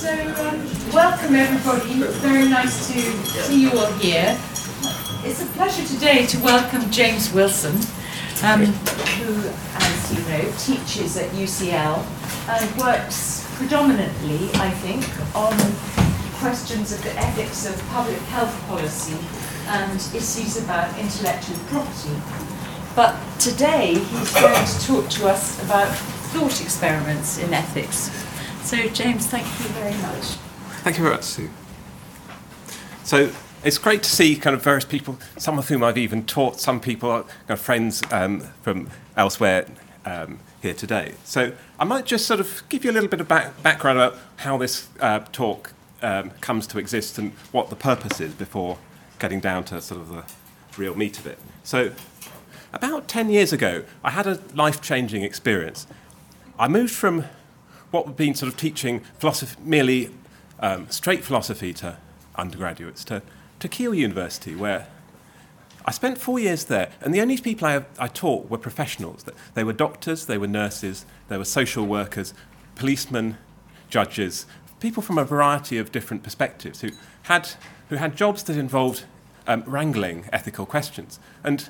So, um, welcome everybody. It's very nice to see you all here. It's a pleasure today to welcome James Wilson, um, who, as you know, teaches at UCL and works predominantly, I think, on questions of the ethics of public health policy and issues about intellectual property. But today he's going to talk to us about thought experiments in ethics. So, James, thank you very much. Thank you very much, Sue. So it's great to see kind of various people, some of whom I've even taught, some people are friends um, from elsewhere um, here today. So I might just sort of give you a little bit of back, background about how this uh, talk um, comes to exist and what the purpose is before getting down to sort of the real meat of it. So about 10 years ago, I had a life changing experience. I moved from what we've been sort of teaching philosophy, merely um, straight philosophy to undergraduates to, to Keele University, where I spent four years there, and the only people I, I taught were professionals. They were doctors, they were nurses, they were social workers, policemen, judges, people from a variety of different perspectives who had, who had jobs that involved um, wrangling ethical questions. And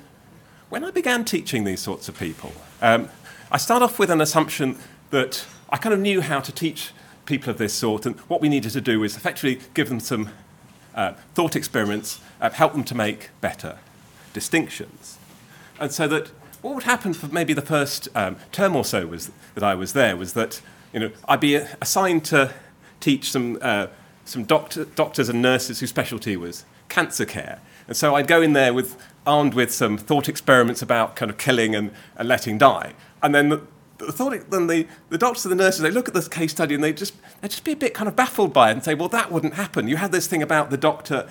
when I began teaching these sorts of people, um, I start off with an assumption that I kind of knew how to teach people of this sort, and what we needed to do was effectively give them some uh, thought experiments, uh, help them to make better distinctions. And so that what would happen for maybe the first um, term or so was that I was there was that you know I'd be assigned to teach some uh, some doctor, doctors and nurses whose specialty was cancer care, and so I'd go in there with armed with some thought experiments about kind of killing and, and letting die, and then the, the thought, then the, the doctors and the nurses, they look at this case study and they just, they just be a bit kind of baffled by it and say, well, that wouldn't happen. You had this thing about the doctor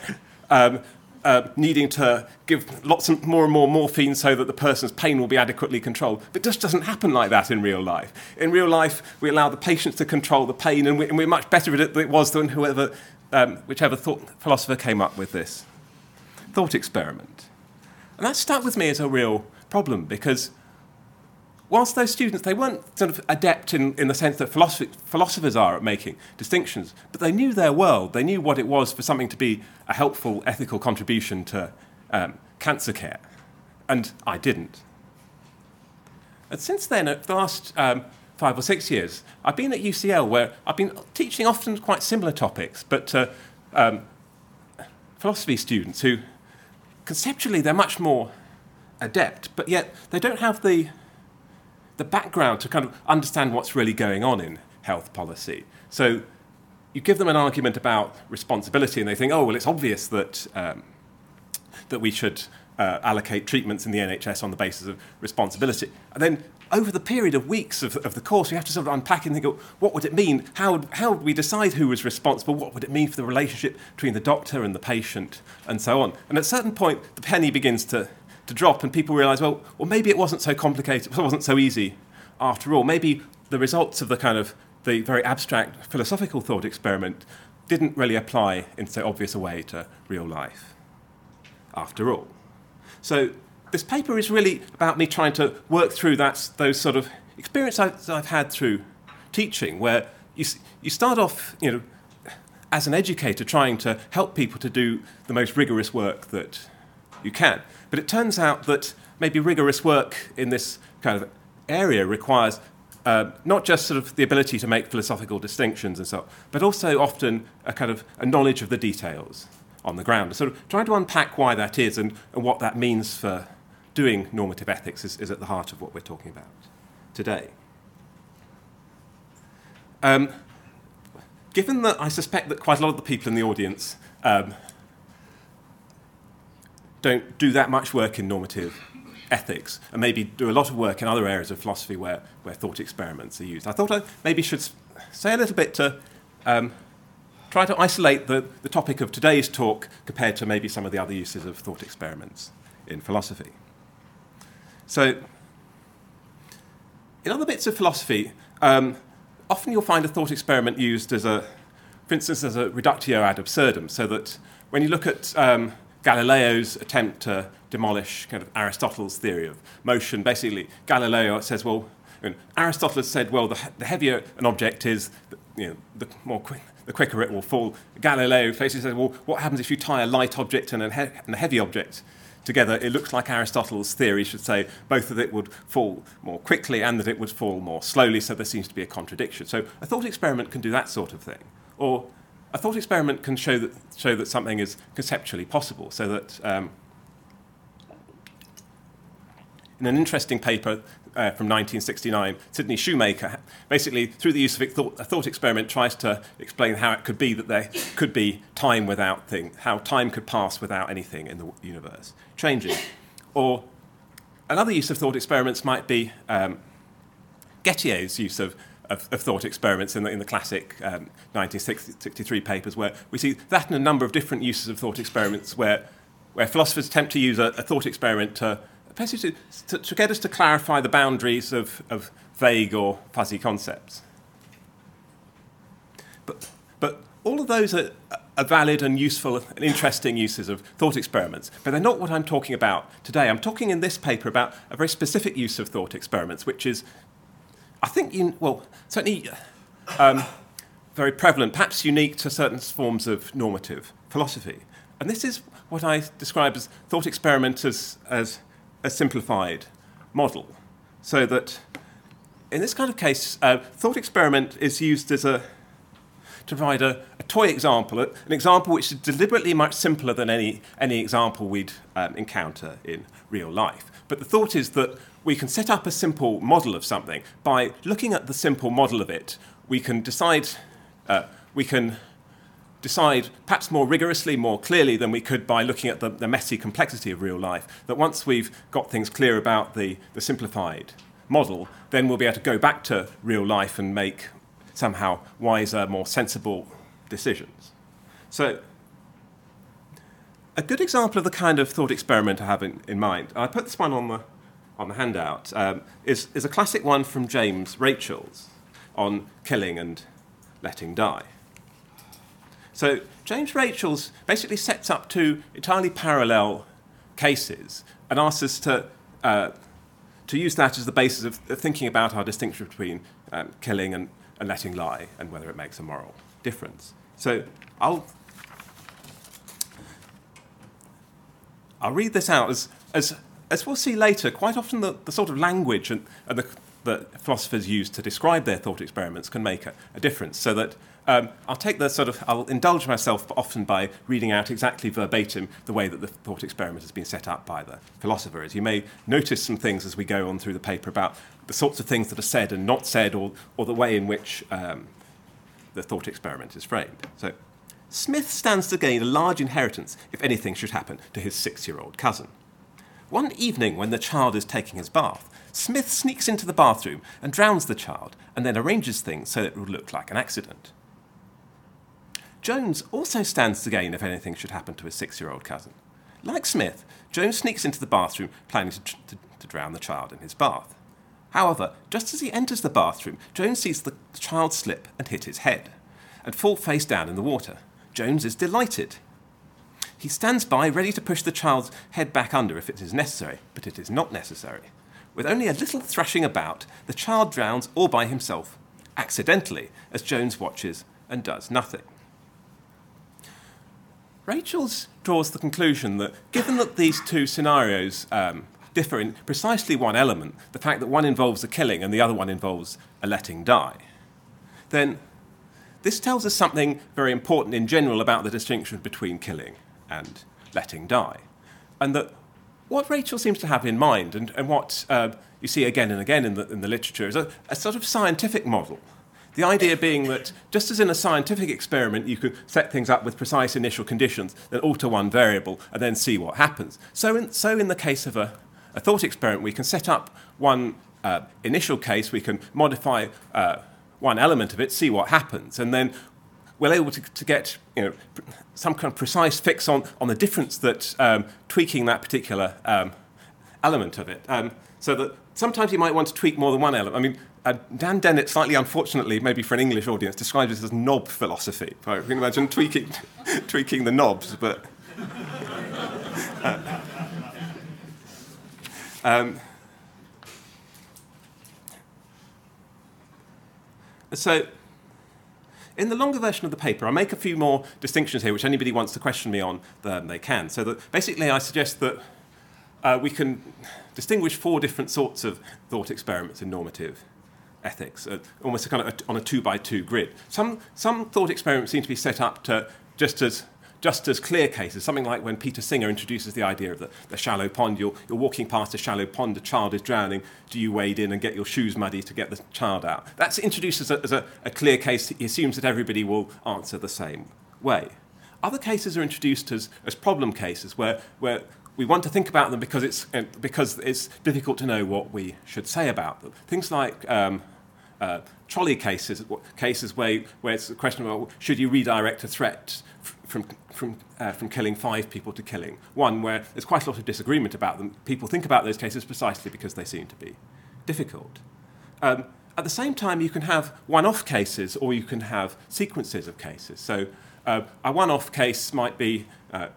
um, uh, needing to give lots of more and more morphine so that the person's pain will be adequately controlled. But it just doesn't happen like that in real life. In real life, we allow the patients to control the pain, and, we, are much better at it than it was than whoever, um, whichever thought, philosopher came up with this thought experiment. And that stuck with me as a real problem because whilst those students, they weren't sort of adept in, in the sense that philosophers are at making distinctions, but they knew their world. They knew what it was for something to be a helpful ethical contribution to um, cancer care. And I didn't. And since then, at the last um, five or six years, I've been at UCL where I've been teaching often quite similar topics, but uh, um, philosophy students who conceptually they're much more adept, but yet they don't have the the background to kind of understand what's really going on in health policy. So you give them an argument about responsibility, and they think, oh, well, it's obvious that, um, that we should uh, allocate treatments in the NHS on the basis of responsibility. And then over the period of weeks of, of the course, we have to sort of unpack and think, what would it mean? How, how would we decide who was responsible? What would it mean for the relationship between the doctor and the patient, and so on? And at a certain point, the penny begins to to drop, and people realise, well, well, maybe it wasn't so complicated, it wasn't so easy after all. Maybe the results of the kind of the very abstract philosophical thought experiment didn't really apply in so obvious a way to real life, after all. So this paper is really about me trying to work through that, those sort of experiences I've had through teaching, where you, you start off, you know, as an educator trying to help people to do the most rigorous work that you can. But it turns out that maybe rigorous work in this kind of area requires uh, not just sort of the ability to make philosophical distinctions and so on, but also often a kind of a knowledge of the details on the ground. Of trying to unpack why that is and, and what that means for doing normative ethics is, is, at the heart of what we're talking about today. Um, given that I suspect that quite a lot of the people in the audience um, don't do that much work in normative ethics and maybe do a lot of work in other areas of philosophy where, where thought experiments are used. I thought I maybe should say a little bit to um, try to isolate the, the topic of today's talk compared to maybe some of the other uses of thought experiments in philosophy. So, in other bits of philosophy, um, often you'll find a thought experiment used as a, for instance, as a reductio ad absurdum, so that when you look at um, Galileo's attempt to demolish kind of Aristotle's theory of motion. Basically, Galileo says, well, Aristotle said, well, the, the, heavier an object is, you know, the more quick, the quicker it will fall. Galileo basically says, well, what happens if you tie a light object and a, he- and a heavy object together? It looks like Aristotle's theory should say both that it would fall more quickly and that it would fall more slowly, so there seems to be a contradiction. So a thought experiment can do that sort of thing. Or a thought experiment can show that, show that something is conceptually possible, so that um, in an interesting paper uh, from 1969, Sidney Shoemaker, basically through the use of thought, a thought experiment, tries to explain how it could be that there could be time without thing, how time could pass without anything in the universe changing. Or another use of thought experiments might be um, use of, of, of, thought experiments in the, in the classic um, 1963 papers, where we see that and a number of different uses of thought experiments where, where philosophers attempt to use a, a thought experiment to to, to, get us to clarify the boundaries of, of vague or fuzzy concepts. But, but all of those are, are valid and useful and interesting uses of thought experiments, but they're not what I'm talking about today. I'm talking in this paper about a very specific use of thought experiments, which is, I think, you, well, certainly um, very prevalent, perhaps unique to certain forms of normative philosophy. And this is what I describe as thought experiments as, as a simplified model. So that in this kind of case, uh, thought experiment is used as a to provide a, a, toy example, an example which is deliberately much simpler than any, any example we'd um, encounter in real life. But the thought is that we can set up a simple model of something. By looking at the simple model of it, we can decide, uh, we can decide perhaps more rigorously, more clearly than we could by looking at the, the messy complexity of real life, that once we've got things clear about the, the simplified model, then we'll be able to go back to real life and make somehow wiser, more sensible decisions. So, a good example of the kind of thought experiment I have in, in mind, I put this one on the, on the handout, um, is, is a classic one from James Rachels on killing and letting die. So James Rachels basically sets up two entirely parallel cases and asks us to, uh, to use that as the basis of thinking about our distinction between um, killing and, and letting lie and whether it makes a moral difference. So I'll, I'll read this out as, as, as we'll see later. Quite often, the, the sort of language and, and the, that philosophers use to describe their thought experiments can make a, a difference. So that um, I'll take the sort of, I'll indulge myself often by reading out exactly verbatim the way that the thought experiment has been set up by the philosopher. As you may notice some things as we go on through the paper about the sorts of things that are said and not said, or, or the way in which um, the thought experiment is framed. So, Smith stands to gain a large inheritance if anything should happen to his six year old cousin. One evening, when the child is taking his bath, Smith sneaks into the bathroom and drowns the child and then arranges things so that it would look like an accident. Jones also stands to gain if anything should happen to his six year old cousin. Like Smith, Jones sneaks into the bathroom planning to, to, to, drown the child in his bath. However, just as he enters the bathroom, Jones sees the child slip and hit his head and fall face down in the water. Jones is delighted. He stands by, ready to push the child's head back under if it is necessary, but it is not necessary. With only a little thrashing about, the child drowns all by himself, accidentally, as Jones watches and does nothing. Rachel draws the conclusion that given that these two scenarios um, differ in precisely one element, the fact that one involves a killing and the other one involves a letting die, then this tells us something very important in general about the distinction between killing and letting die. And that what Rachel seems to have in mind, and, and what uh, you see again and again in the, in the literature, is a, a sort of scientific model the idea being that just as in a scientific experiment, you can set things up with precise initial conditions, then alter one variable, and then see what happens. So, in, so in the case of a, a thought experiment, we can set up one uh, initial case, we can modify uh, one element of it, see what happens, and then we're able to, to get you know, some kind of precise fix on, on the difference that um, tweaking that particular um, element of it. Um, so that sometimes you might want to tweak more than one element. I mean, uh, Dan Dennett, slightly unfortunately, maybe for an English audience, describes this as knob philosophy. You can imagine tweaking, tweaking the knobs, but. Uh, so, in the longer version of the paper, I make a few more distinctions here, which anybody wants to question me on, then they can. So that basically, I suggest that uh, we can distinguish four different sorts of thought experiments in normative ethics, uh, almost a kind of a, on a two by two grid. Some, some thought experiments seem to be set up to just as just as clear cases, something like when Peter Singer introduces the idea of the, the shallow pond. You're, you're walking past a shallow pond, a child is drowning. Do you wade in and get your shoes muddy to get the child out? That's introduced as a, as a, a clear case. He assumes that everybody will answer the same way. Other cases are introduced as, as problem cases where, where we want to think about them because it's, uh, because it's difficult to know what we should say about them. Things like um, uh, trolley cases, cases where, where it's a question of should you redirect a threat from, from, uh, from killing five people to killing one, where there's quite a lot of disagreement about them. People think about those cases precisely because they seem to be difficult. Um, at the same time, you can have one off cases or you can have sequences of cases. So, uh, a one off case might be uh,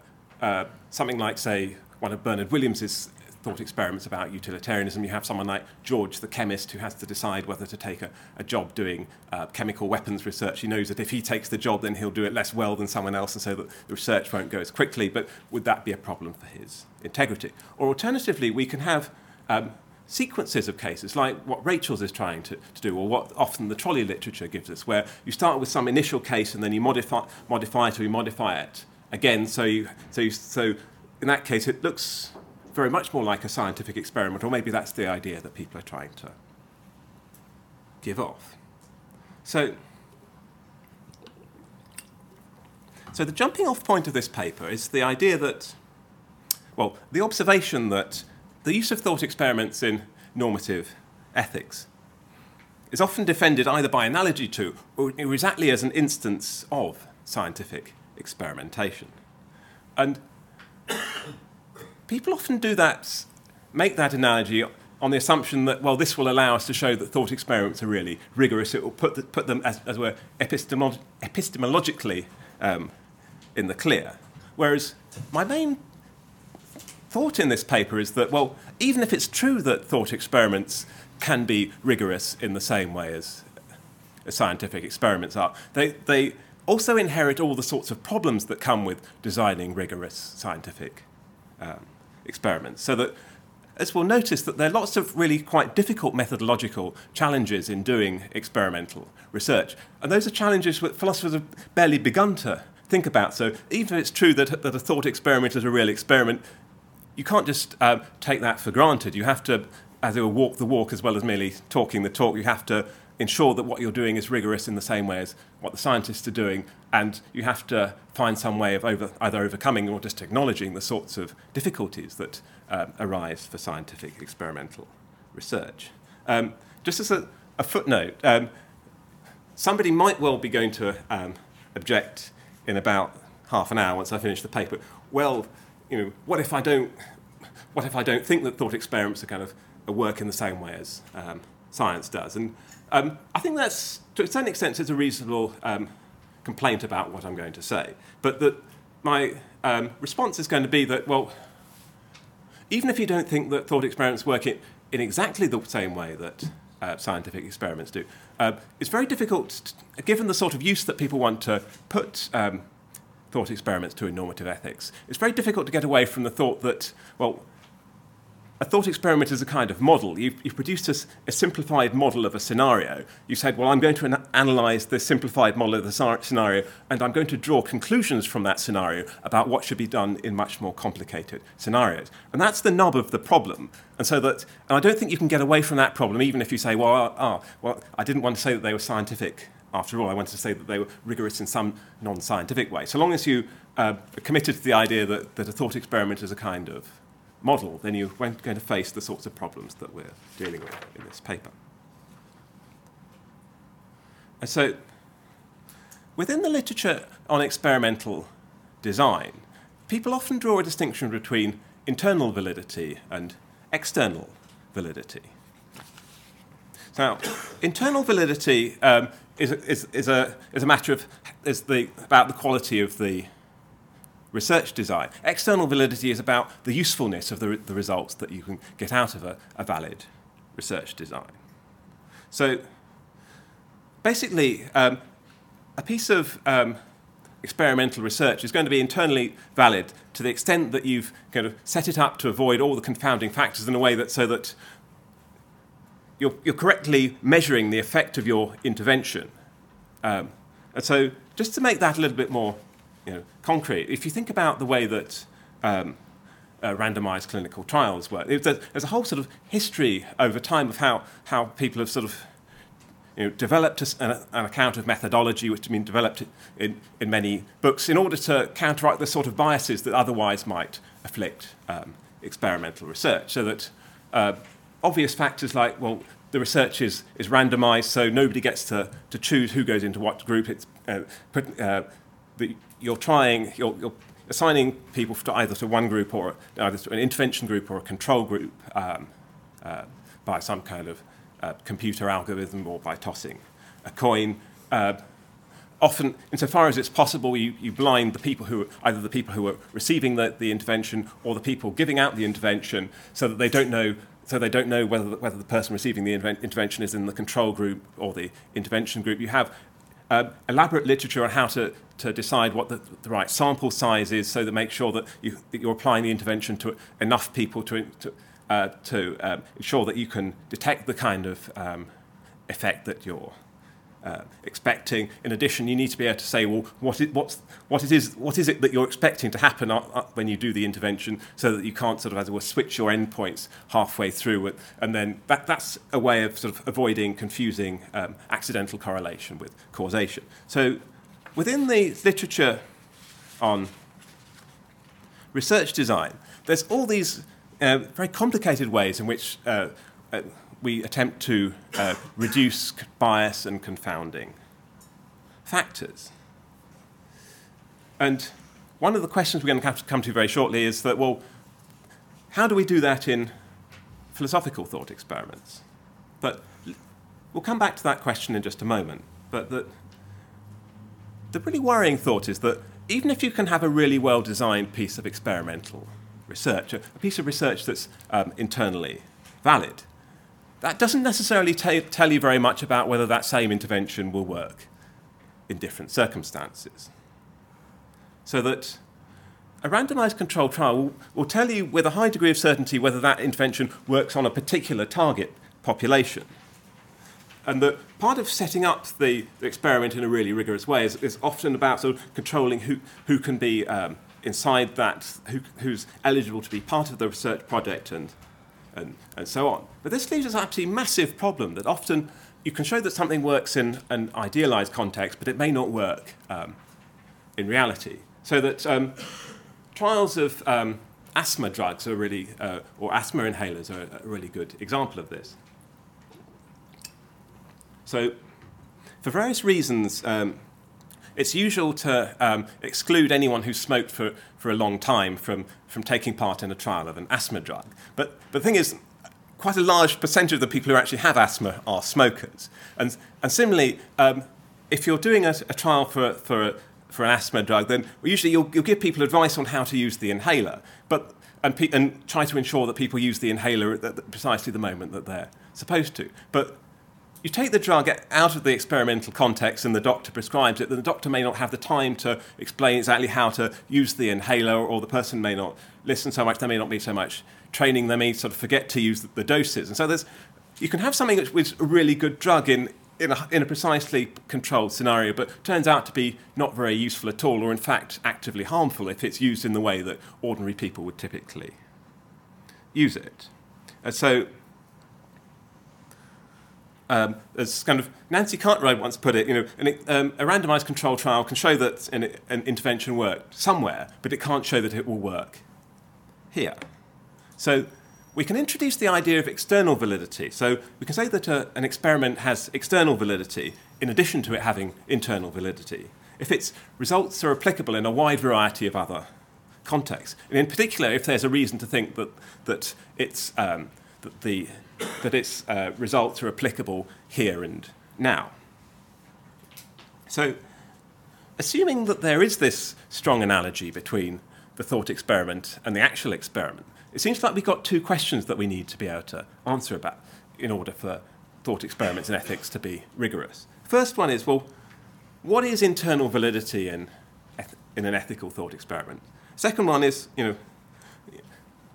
uh something like, say, one of Bernard Williams's thought experiments about utilitarianism. You have someone like George, the chemist, who has to decide whether to take a, a job doing uh, chemical weapons research. He knows that if he takes the job, then he'll do it less well than someone else, and so that the research won't go as quickly. But would that be a problem for his integrity? Or alternatively, we can have um, sequences of cases, like what Rachels is trying to, to, do, or what often the trolley literature gives us, where you start with some initial case and then you modify, modify it or you modify it again. So, you, so, you, so in that case, it looks very much more like a scientific experiment, or maybe that's the idea that people are trying to give off. So, so the jumping off point of this paper is the idea that, well, the observation that the use of thought experiments in normative ethics is often defended either by analogy to or exactly as an instance of scientific experimentation. And people often do that, make that analogy on the assumption that, well, this will allow us to show that thought experiments are really rigorous. It will put, the, put them, as, as were, epistemolo- epistemologically um, in the clear. Whereas my main thought in this paper is that, well, even if it's true that thought experiments can be rigorous in the same way as, as scientific experiments are, they, they also inherit all the sorts of problems that come with designing rigorous scientific um, experiments. So that, as we'll notice, that there are lots of really quite difficult methodological challenges in doing experimental research. And those are challenges that philosophers have barely begun to think about. So even if it's true that, that a thought experiment is a real experiment, you can't just uh, take that for granted. You have to, as it were, walk the walk as well as merely talking the talk. You have to ensure that what you're doing is rigorous in the same way as what the scientists are doing, and you have to find some way of over, either overcoming or just acknowledging the sorts of difficulties that um, arise for scientific experimental research. Um, just as a, a footnote, um, somebody might well be going to um, object in about half an hour once I finish the paper. Well, you know, what if I don't? What if I don't think that thought experiments are kind of work in the same way as um, science does? And um, I think that's, to a certain extent, is a reasonable um, complaint about what I'm going to say. But that my um, response is going to be that, well, even if you don't think that thought experiments work in, in exactly the same way that uh, scientific experiments do, uh, it's very difficult, to, given the sort of use that people want to put um, thought experiments to in normative ethics, it's very difficult to get away from the thought that, well, a thought experiment is a kind of model. You've, you've produced a, a, simplified model of a scenario. You said, well, I'm going to an- analyze the simplified model of the scenario, and I'm going to draw conclusions from that scenario about what should be done in much more complicated scenarios. And that's the nub of the problem. And so that, and I don't think you can get away from that problem, even if you say, well, ah, well, I didn't want to say that they were scientific after all, I wanted to say that they were rigorous in some non scientific way. So long as you uh, are committed to the idea that, that a thought experiment is a kind of model, then you weren't going to face the sorts of problems that we're dealing with in this paper. And so, within the literature on experimental design, people often draw a distinction between internal validity and external validity. Now, internal validity um, is, is, is, a, is a matter of is the, about the quality of the research design. External validity is about the usefulness of the, the results that you can get out of a, a valid research design. So basically, um, a piece of um, experimental research is going to be internally valid to the extent that you've kind of set it up to avoid all the confounding factors in a way that so that you're, you're correctly measuring the effect of your intervention. Um, and so, just to make that a little bit more you know, concrete, if you think about the way that um, uh, randomized clinical trials work, there's a, there's a whole sort of history over time of how, how people have sort of you know, developed a, an, an, account of methodology, which has been developed in, in many books, in order to counteract the sort of biases that otherwise might afflict um, experimental research. So that uh, obvious factors like, well, the research is, is randomized, so nobody gets to, to choose who goes into what group. It's, uh, put, uh, you're trying, you're, you're, assigning people to either to one group or either to an intervention group or a control group um, uh, by some kind of uh, computer algorithm or by tossing a coin. Uh, often, insofar as it's possible, you, you blind the people who, either the people who are receiving the, the intervention or the people giving out the intervention, so that they don't know so they don't know whether the, whether the person receiving the intervention is in the control group or the intervention group. You have uh, elaborate literature on how to, to decide what the, the, right sample size is so that make sure that, you, that you're applying the intervention to enough people to, to, uh, to um, ensure that you can detect the kind of um, effect that you're uh, expecting. In addition, you need to be able to say, well, what is, what's, what, it is, what is it that you're expecting to happen when you do the intervention so that you can't sort of, as it were, switch your endpoints halfway through. And then that, that's a way of sort of avoiding confusing um, accidental correlation with causation. So within the literature on research design, there's all these uh, very complicated ways in which uh, uh, we attempt to uh, reduce bias and confounding factors. And one of the questions we're going to have to come to very shortly is that, well, how do we do that in philosophical thought experiments? But we'll come back to that question in just a moment. But the, the really worrying thought is that even if you can have a really well designed piece of experimental research, a, piece of research that's um, internally valid, that doesn't necessarily t- tell you very much about whether that same intervention will work in different circumstances. So that a randomized controlled trial will, will tell you with a high degree of certainty whether that intervention works on a particular target population. And that part of setting up the, the experiment in a really rigorous way is, is, often about sort of controlling who, who can be um, inside that, who, who's eligible to be part of the research project and, and, and so on. But this leaves us absolutely massive problem that often you can show that something works in an idealized context, but it may not work um, in reality. So that um, trials of um, asthma drugs are really, uh, or asthma inhalers are a really good example of this. So, for various reasons, um, it's usual to um, exclude anyone who's smoked for, for a long time from, from taking part in a trial of an asthma drug. But, but the thing is, quite a large percentage of the people who actually have asthma are smokers. And, and similarly, um, if you're doing a, a trial for, for, for an asthma drug, then usually you'll, you'll give people advice on how to use the inhaler, but, and, pe- and try to ensure that people use the inhaler at, at precisely the moment that they're supposed to. But you take the drug out of the experimental context and the doctor prescribes it, then the doctor may not have the time to explain exactly how to use the inhaler, or the person may not listen so much, there may not be so much training, they may sort of forget to use the, the doses. And so there's, you can have something which is a really good drug in, in a, in a precisely controlled scenario, but turns out to be not very useful at all, or in fact actively harmful if it's used in the way that ordinary people would typically use it. And so um, as kind of Nancy Cartwright once put it, you know, an, um, a randomized control trial can show that an, an, intervention worked somewhere, but it can't show that it will work here. So we can introduce the idea of external validity. So we can say that a, uh, an experiment has external validity in addition to it having internal validity if its results are applicable in a wide variety of other contexts. And in particular, if there's a reason to think that, that, it's, um, that the that its uh, results are applicable here and now. So, assuming that there is this strong analogy between the thought experiment and the actual experiment, it seems like we've got two questions that we need to be able to answer about in order for thought experiments and ethics to be rigorous. First one is well, what is internal validity in, in an ethical thought experiment? Second one is, you know,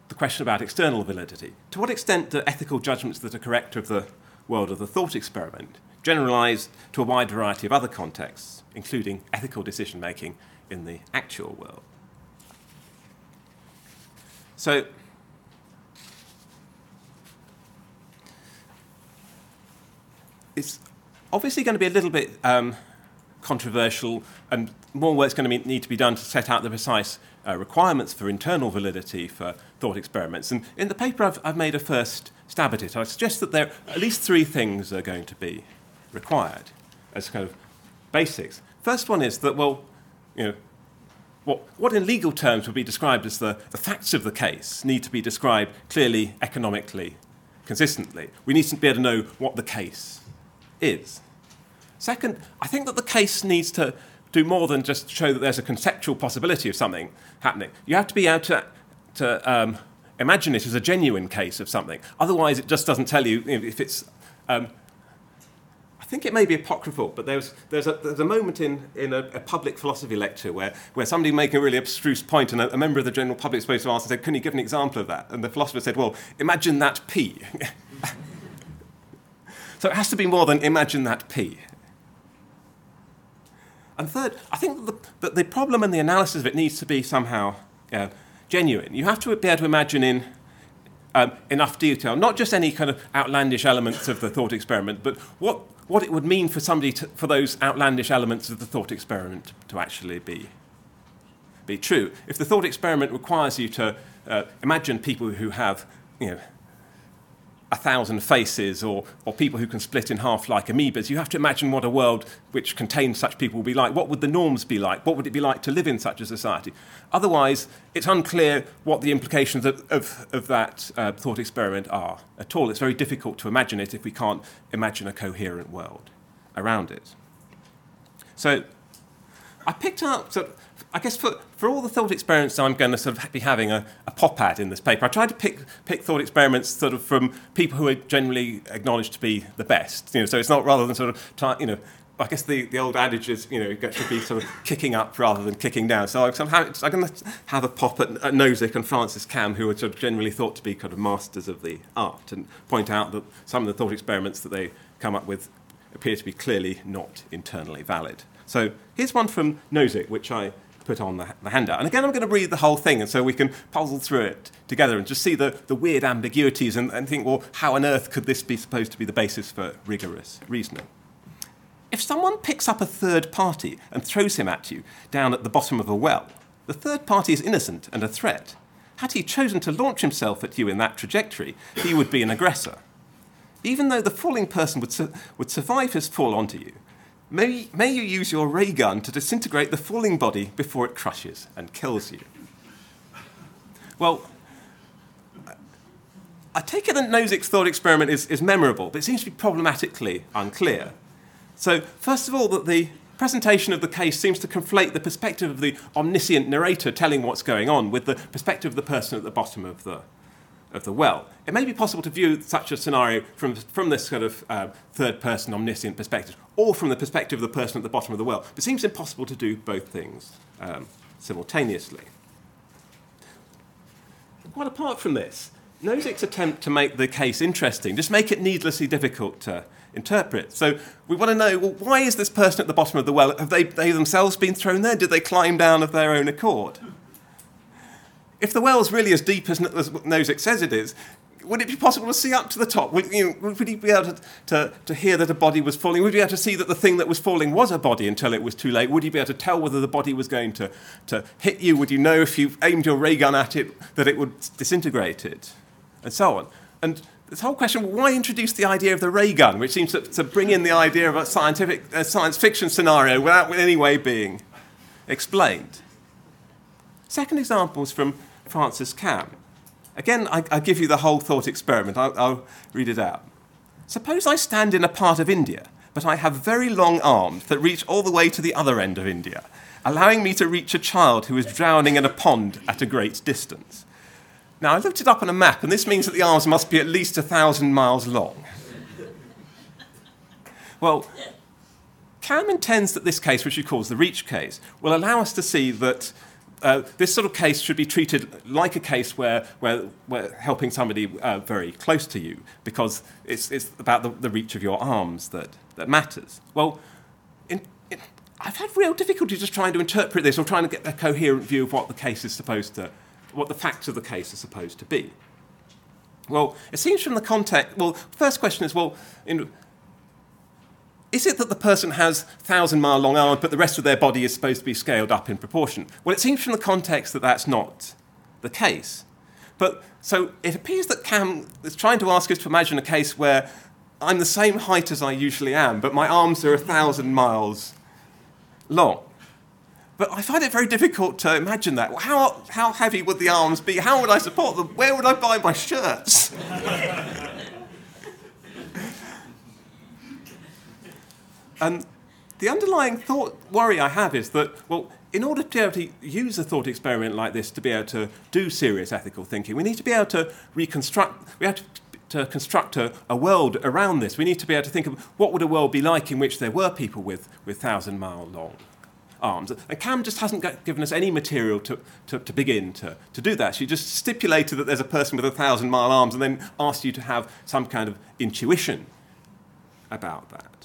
the question about external validity. To what extent do ethical judgments that are correct of the world of the thought experiment generalize to a wide variety of other contexts, including ethical decision making in the actual world? So, it's obviously going to be a little bit um, controversial, and more work's going to be, need to be done to set out the precise uh, requirements for internal validity for thought experiments. And in the paper, I've, I've made a first stab at it. I suggest that there are at least three things are going to be required as kind of basics. First one is that, well, you know, what, what in legal terms would be described as the, the facts of the case need to be described clearly, economically, consistently. We need to be able to know what the case is. Second, I think that the case needs to do more than just show that there's a conceptual possibility of something happening. You have to be able to, to um, imagine it as a genuine case of something. Otherwise, it just doesn't tell you if it's. Um, I think it may be apocryphal, but there's, there's, a, there's a moment in, in a, a, public philosophy lecture where, where somebody making a really abstruse point, and a, a member of the general public supposed to ask and said, Can you give an example of that? And the philosopher said, Well, imagine that P. so it has to be more than imagine that P. And third, I think that the, problem and the analysis of it needs to be somehow uh, genuine. You have to be able to imagine in um, enough detail, not just any kind of outlandish elements of the thought experiment, but what, what it would mean for somebody to, for those outlandish elements of the thought experiment to actually be, be true. If the thought experiment requires you to uh, imagine people who have you know, a thousand faces or, or people who can split in half like amoebas. You have to imagine what a world which contains such people will be like. What would the norms be like? What would it be like to live in such a society? Otherwise, it's unclear what the implications of, of, of that uh, thought experiment are at all. It's very difficult to imagine it if we can't imagine a coherent world around it. So I picked up sort of I guess for, for all the thought experiments I'm going to sort of be having a, a pop at in this paper, I tried to pick, pick thought experiments sort of from people who are generally acknowledged to be the best. You know, so it's not rather than sort of, try, you know, I guess the, the old adage is, you know, it should be sort of kicking up rather than kicking down. So I'm, I'm going to have a pop at, at Nozick and Frances Kamm, who are sort of generally thought to be kind of masters of the art, and point out that some of the thought experiments that they come up with appear to be clearly not internally valid. So here's one from Nozick, which I put on the, the, handout. And again, I'm going to read the whole thing, and so we can puzzle through it together and just see the, the weird ambiguities and, and think, well, how on earth could this be supposed to be the basis for rigorous reasoning? If someone picks up a third party and throws him at you down at the bottom of a well, the third party is innocent and a threat. Had he chosen to launch himself at you in that trajectory, he would be an aggressor. Even though the falling person would, su- would survive his fall onto you, May, may you use your ray gun to disintegrate the falling body before it crushes and kills you. Well, I take it that Nozick's thought experiment is, is memorable, but it seems to be problematically unclear. So, first of all, that the presentation of the case seems to conflate the perspective of the omniscient narrator telling what's going on with the perspective of the person at the bottom of the, of the well. It may be possible to view such a scenario from, from this sort of uh, third person omniscient perspective, or from the perspective of the person at the bottom of the well. It seems impossible to do both things um, simultaneously. Quite apart from this, Nozick's attempt to make the case interesting, just make it needlessly difficult to interpret. So we want to know well, why is this person at the bottom of the well? Have they, they themselves been thrown there? Did they climb down of their own accord? if the well's really as deep as Nozick says it is, would it be possible to see up to the top? Would, you know, would he be able to, to, to, hear that a body was falling? Would he be able to see that the thing that was falling was a body until it was too late? Would he be able to tell whether the body was going to, to hit you? Would you know if you aimed your ray gun at it that it would disintegrate it? And so on. And this whole question why introduce the idea of the ray gun, which seems to, to bring in the idea of a scientific, a science fiction scenario without in any way being explained? Second example is from Frances Kamm. Again, I, I give you the whole thought experiment. I'll, I'll read it out. Suppose I stand in a part of India, but I have very long arms that reach all the way to the other end of India, allowing me to reach a child who is drowning in a pond at a great distance. Now, I looked it up on a map, and this means that the arms must be at least a thousand miles long. Well, Kamm intends that this case, which he calls the reach case, will allow us to see that uh, this sort of case should be treated like a case where, where, where helping somebody uh, very close to you, because it's, it's about the, the reach of your arms that, that matters. Well, in, in, I've had real difficulty just trying to interpret this or trying to get a coherent view of what the case is supposed to, what the facts of the case are supposed to be. Well, it seems from the context, well, first question is, well, in, is it that the person has thousand mile long arms, but the rest of their body is supposed to be scaled up in proportion? Well, it seems from the context that that's not the case. But so it appears that Kamm is trying to ask us to imagine a case where I'm the same height as I usually am, but my arms are a thousand miles long. But I find it very difficult to imagine that. How, how heavy would the arms be? How would I support them? Where would I buy my shirts? and the underlying thought worry I have is that, well, in order to be able to use a thought experiment like this to be able to do serious ethical thinking, we need to be able to reconstruct, we have to, to construct a, a, world around this. We need to be able to think of what would a world be like in which there were people with, with thousand mile long arms. And Kamm just hasn't got, given us any material to, to, to, begin to, to do that. She just stipulated that there's a person with a thousand mile arms and then asked you to have some kind of intuition about that.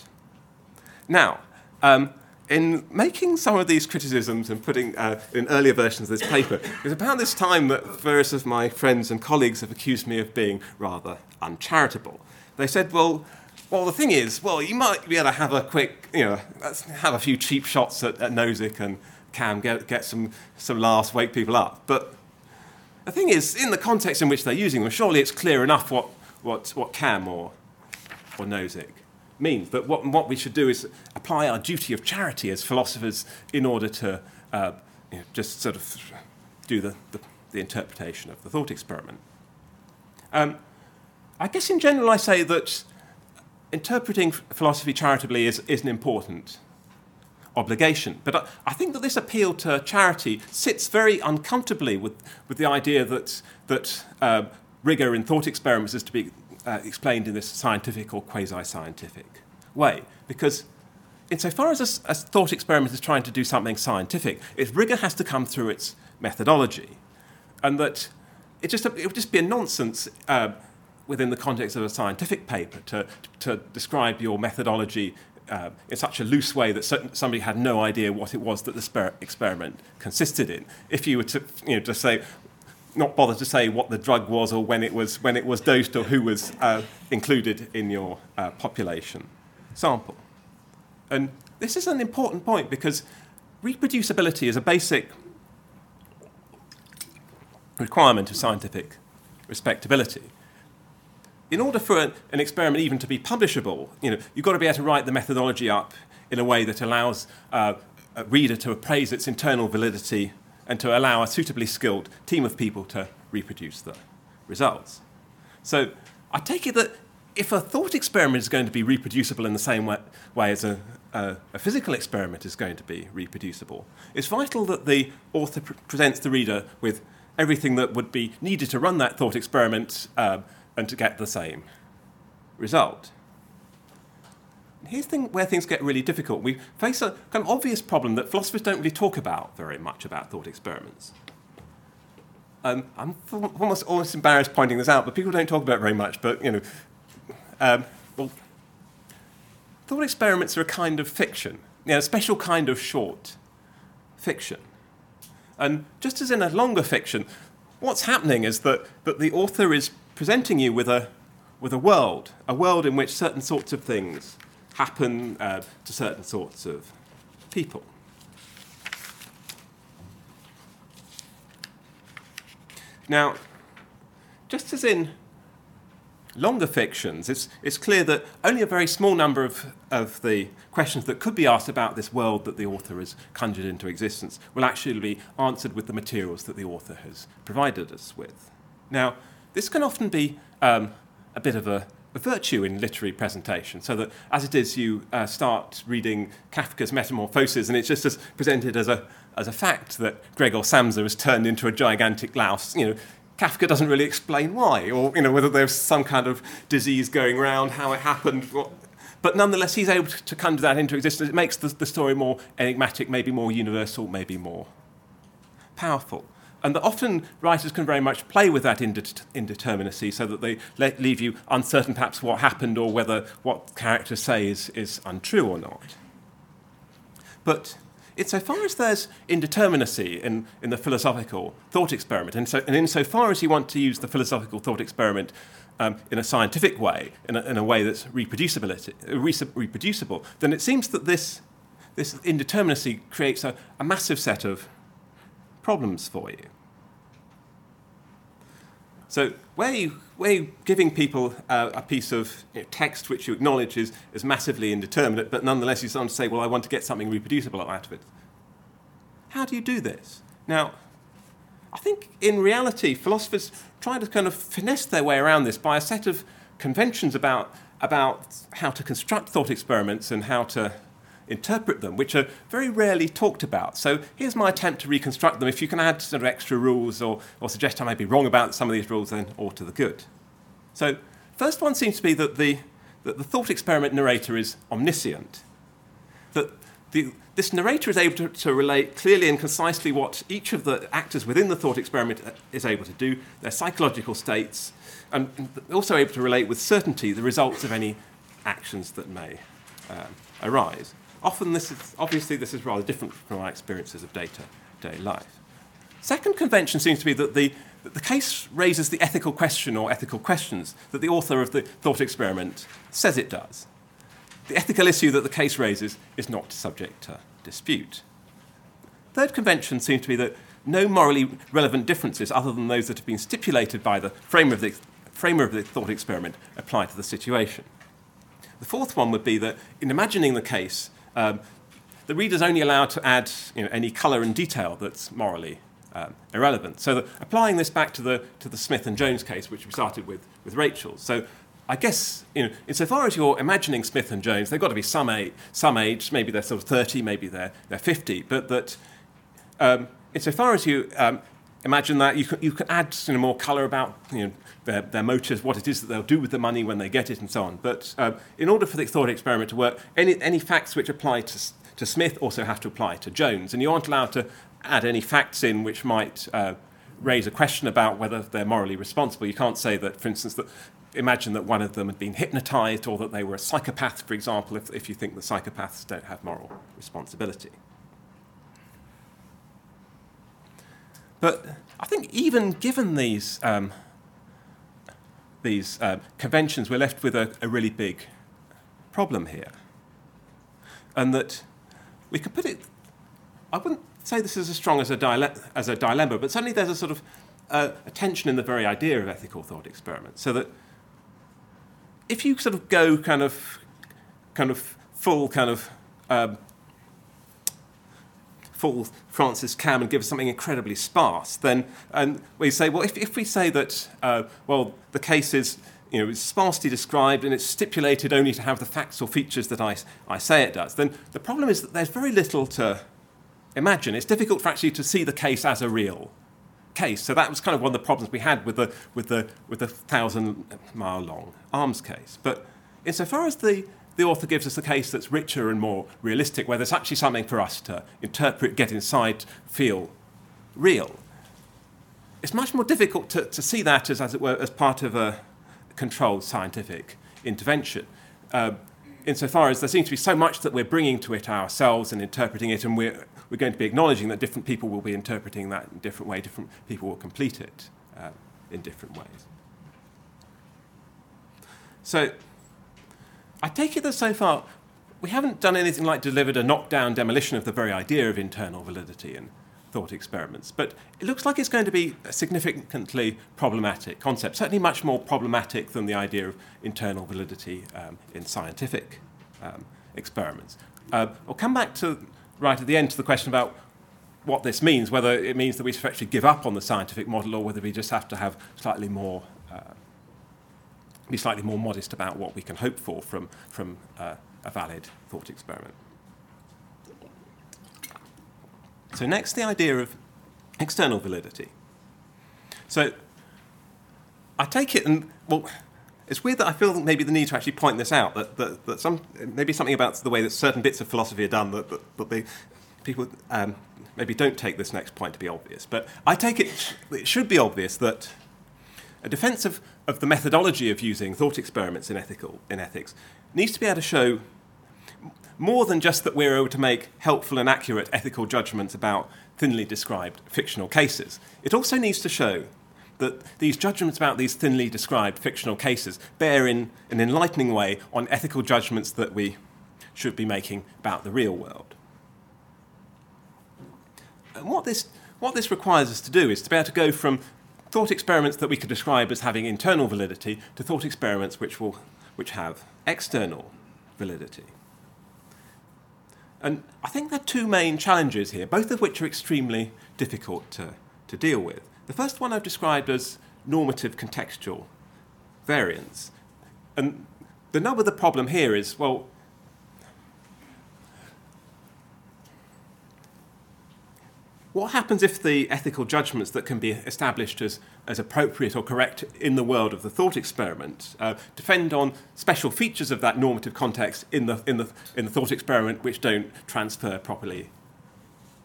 Now, um, in making some of these criticisms and putting uh, in earlier versions of this paper, it was about this time that various of my friends and colleagues have accused me of being rather uncharitable. They said, well, well, the thing is, well, you might be able to have a quick, you know, have a few cheap shots at, at Nozick and Kamm, get, get some, some laughs, wake people up. But the thing is, in the context in which they're using them, surely it's clear enough what, what, what Kamm or, or Nozick means. But what, what we should do is apply our duty of charity as philosophers in order to uh, you know, just sort of do the, the, the, interpretation of the thought experiment. Um, I guess in general I say that interpreting philosophy charitably is, is an important obligation. But I, I, think that this appeal to charity sits very uncomfortably with, with the idea that, that uh, rigor in thought experiments is to be uh, explained in this scientific or quasi scientific way. Because, insofar as a, a, thought experiment is trying to do something scientific, its rigor has to come through its methodology. And that it, just, it would just be a nonsense. Uh, within the context of a scientific paper to, to describe your methodology uh, in such a loose way that somebody had no idea what it was that the experiment consisted in. If you were to, you know, to say, not bother to say what the drug was or when it was, when it was dosed or who was uh, included in your uh, population sample. And this is an important point because reproducibility is a basic requirement of scientific respectability in order for an, an, experiment even to be publishable, you know, you've got to be able to write the methodology up in a way that allows uh, a reader to appraise its internal validity and to allow a suitably skilled team of people to reproduce the results. So I take it that if a thought experiment is going to be reproducible in the same way, way as a, a, a, physical experiment is going to be reproducible, it's vital that the author pr- presents the reader with everything that would be needed to run that thought experiment. Uh, and to get the same result. Here's thing, where things get really difficult. We face a kind of obvious problem that philosophers don't really talk about very much about thought experiments. Um, I'm almost, almost embarrassed pointing this out, but people don't talk about it very much. But, you know, um, well, thought experiments are a kind of fiction, you know, a special kind of short fiction. And just as in a longer fiction, what's happening is that, that the author is presenting you with a, with a world, a world in which certain sorts of things happen uh, to certain sorts of people. Now, just as in longer fictions, it's, it's clear that only a very small number of, of the questions that could be asked about this world that the author has conjured into existence will actually be answered with the materials that the author has provided us with. Now, this can often be um, a bit of a, a, virtue in literary presentation, so that as it is, you uh, start reading Kafka's Metamorphoses, and it's just as presented as a, as a fact that Gregor Samsa was turned into a gigantic louse. You know, Kafka doesn't really explain why, or you know, whether there's some kind of disease going around, how it happened. What, but nonetheless, he's able to conjure that into existence. It makes the, the story more enigmatic, maybe more universal, maybe more powerful. And that often writers can very much play with that indeterminacy so that they leave you uncertain perhaps what happened or whether what characters say is, is untrue or not. But insofar as there's indeterminacy in, in the philosophical thought experiment, and, so, and insofar as you want to use the philosophical thought experiment um, in a scientific way, in a, in a way that's reproducible, then it seems that this, this indeterminacy creates a, a massive set of problems for you. So where you, where giving people uh, a piece of you know, text which you acknowledge is, is massively indeterminate, but nonetheless you start to say, well, I want to get something reproducible out of it. How do you do this? Now, I think in reality, philosophers try to kind of finesse their way around this by a set of conventions about, about how to construct thought experiments and how to interpret them, which are very rarely talked about. So here's my attempt to reconstruct them. If you can add sort of extra rules or, or suggest I may be wrong about some of these rules, then all to the good. So first one seems to be that the, that the thought experiment narrator is omniscient. That the, this narrator is able to, to, relate clearly and concisely what each of the actors within the thought experiment is able to do, their psychological states, and also able to relate with certainty the results of any actions that may um, arise. Often this is, obviously this is rather different from our experiences of day-to-day life. Second convention seems to be that the, that the case raises the ethical question or ethical questions that the author of the thought experiment says it does. The ethical issue that the case raises is not subject to dispute. Third convention seems to be that no morally relevant differences other than those that have been stipulated by the framer of the, framer of the thought experiment apply to the situation. The fourth one would be that in imagining the case, um, the reader's only allowed to add you know, any colour and detail that's morally um, irrelevant. So applying this back to the, to the Smith and Jones case, which we started with, with Rachel. So I guess, you know, insofar as you're imagining Smith and Jones, they've got to be some age, some age maybe they're sort of 30, maybe they're, they're 50, but that um, insofar as you um, imagine that, you can, you can add you know, more colour about you know, their, their motives, what it is that they'll do with the money when they get it, and so on. But um, in order for the thought experiment to work, any, any facts which apply to, to Smith also have to apply to Jones. And you aren't allowed to add any facts in which might uh, raise a question about whether they're morally responsible. You can't say that, for instance, that imagine that one of them had been hypnotized or that they were a psychopath, for example, if, if you think that psychopaths don't have moral responsibility. But I think even given these um, these uh, conventions, we're left with a, a, really big problem here. And that we could put it, I wouldn't say this is as strong as a, dile- as a dilemma, but certainly there's a sort of uh, a tension in the very idea of ethical thought experiments. So that if you sort of go kind of, kind of full kind of um, full Frances Kamm and give us something incredibly sparse, then and we say, well, if, if we say that, uh, well, the case is you know, it's sparsely described and it's stipulated only to have the facts or features that I, I say it does, then the problem is that there's very little to imagine. It's difficult for actually to see the case as a real case. So that was kind of one of the problems we had with the, with the, with the thousand mile long arms case. But insofar as the the author gives us a case that's richer and more realistic, where there's actually something for us to interpret, get inside, feel real. It's much more difficult to, to see that as, as it were, as part of a controlled scientific intervention. Uh, insofar as there seems to be so much that we're bringing to it ourselves and interpreting it, and we're, we're going to be acknowledging that different people will be interpreting that in different way, different people will complete it uh, in different ways. So, I take it that so far we haven't done anything like delivered a knockdown demolition of the very idea of internal validity in thought experiments, but it looks like it's going to be a significantly problematic concept, certainly much more problematic than the idea of internal validity um, in scientific um, experiments. Uh, I'll come back to right at the end to the question about what this means, whether it means that we should actually give up on the scientific model or whether we just have to have slightly more uh, be slightly more modest about what we can hope for from, from uh, a valid thought experiment. So, next, the idea of external validity. So, I take it, and well, it's weird that I feel maybe the need to actually point this out that, that, that some maybe something about the way that certain bits of philosophy are done that, that, that they, people um, maybe don't take this next point to be obvious. But I take it it should be obvious that a defence of, of the methodology of using thought experiments in ethical in ethics needs to be able to show more than just that we're able to make helpful and accurate ethical judgments about thinly described fictional cases. It also needs to show that these judgments about these thinly described fictional cases bear in an enlightening way on ethical judgments that we should be making about the real world. And what this, what this requires us to do is to be able to go from thought experiments that we could describe as having internal validity to thought experiments which, will, which have external validity. And I think there are two main challenges here, both of which are extremely difficult to, to deal with. The first one I've described as normative contextual variance. And the nub of the problem here is well, what happens if the ethical judgments that can be established as, as appropriate or correct in the world of the thought experiment uh, depend on special features of that normative context in the, in, the, in the thought experiment which don't transfer properly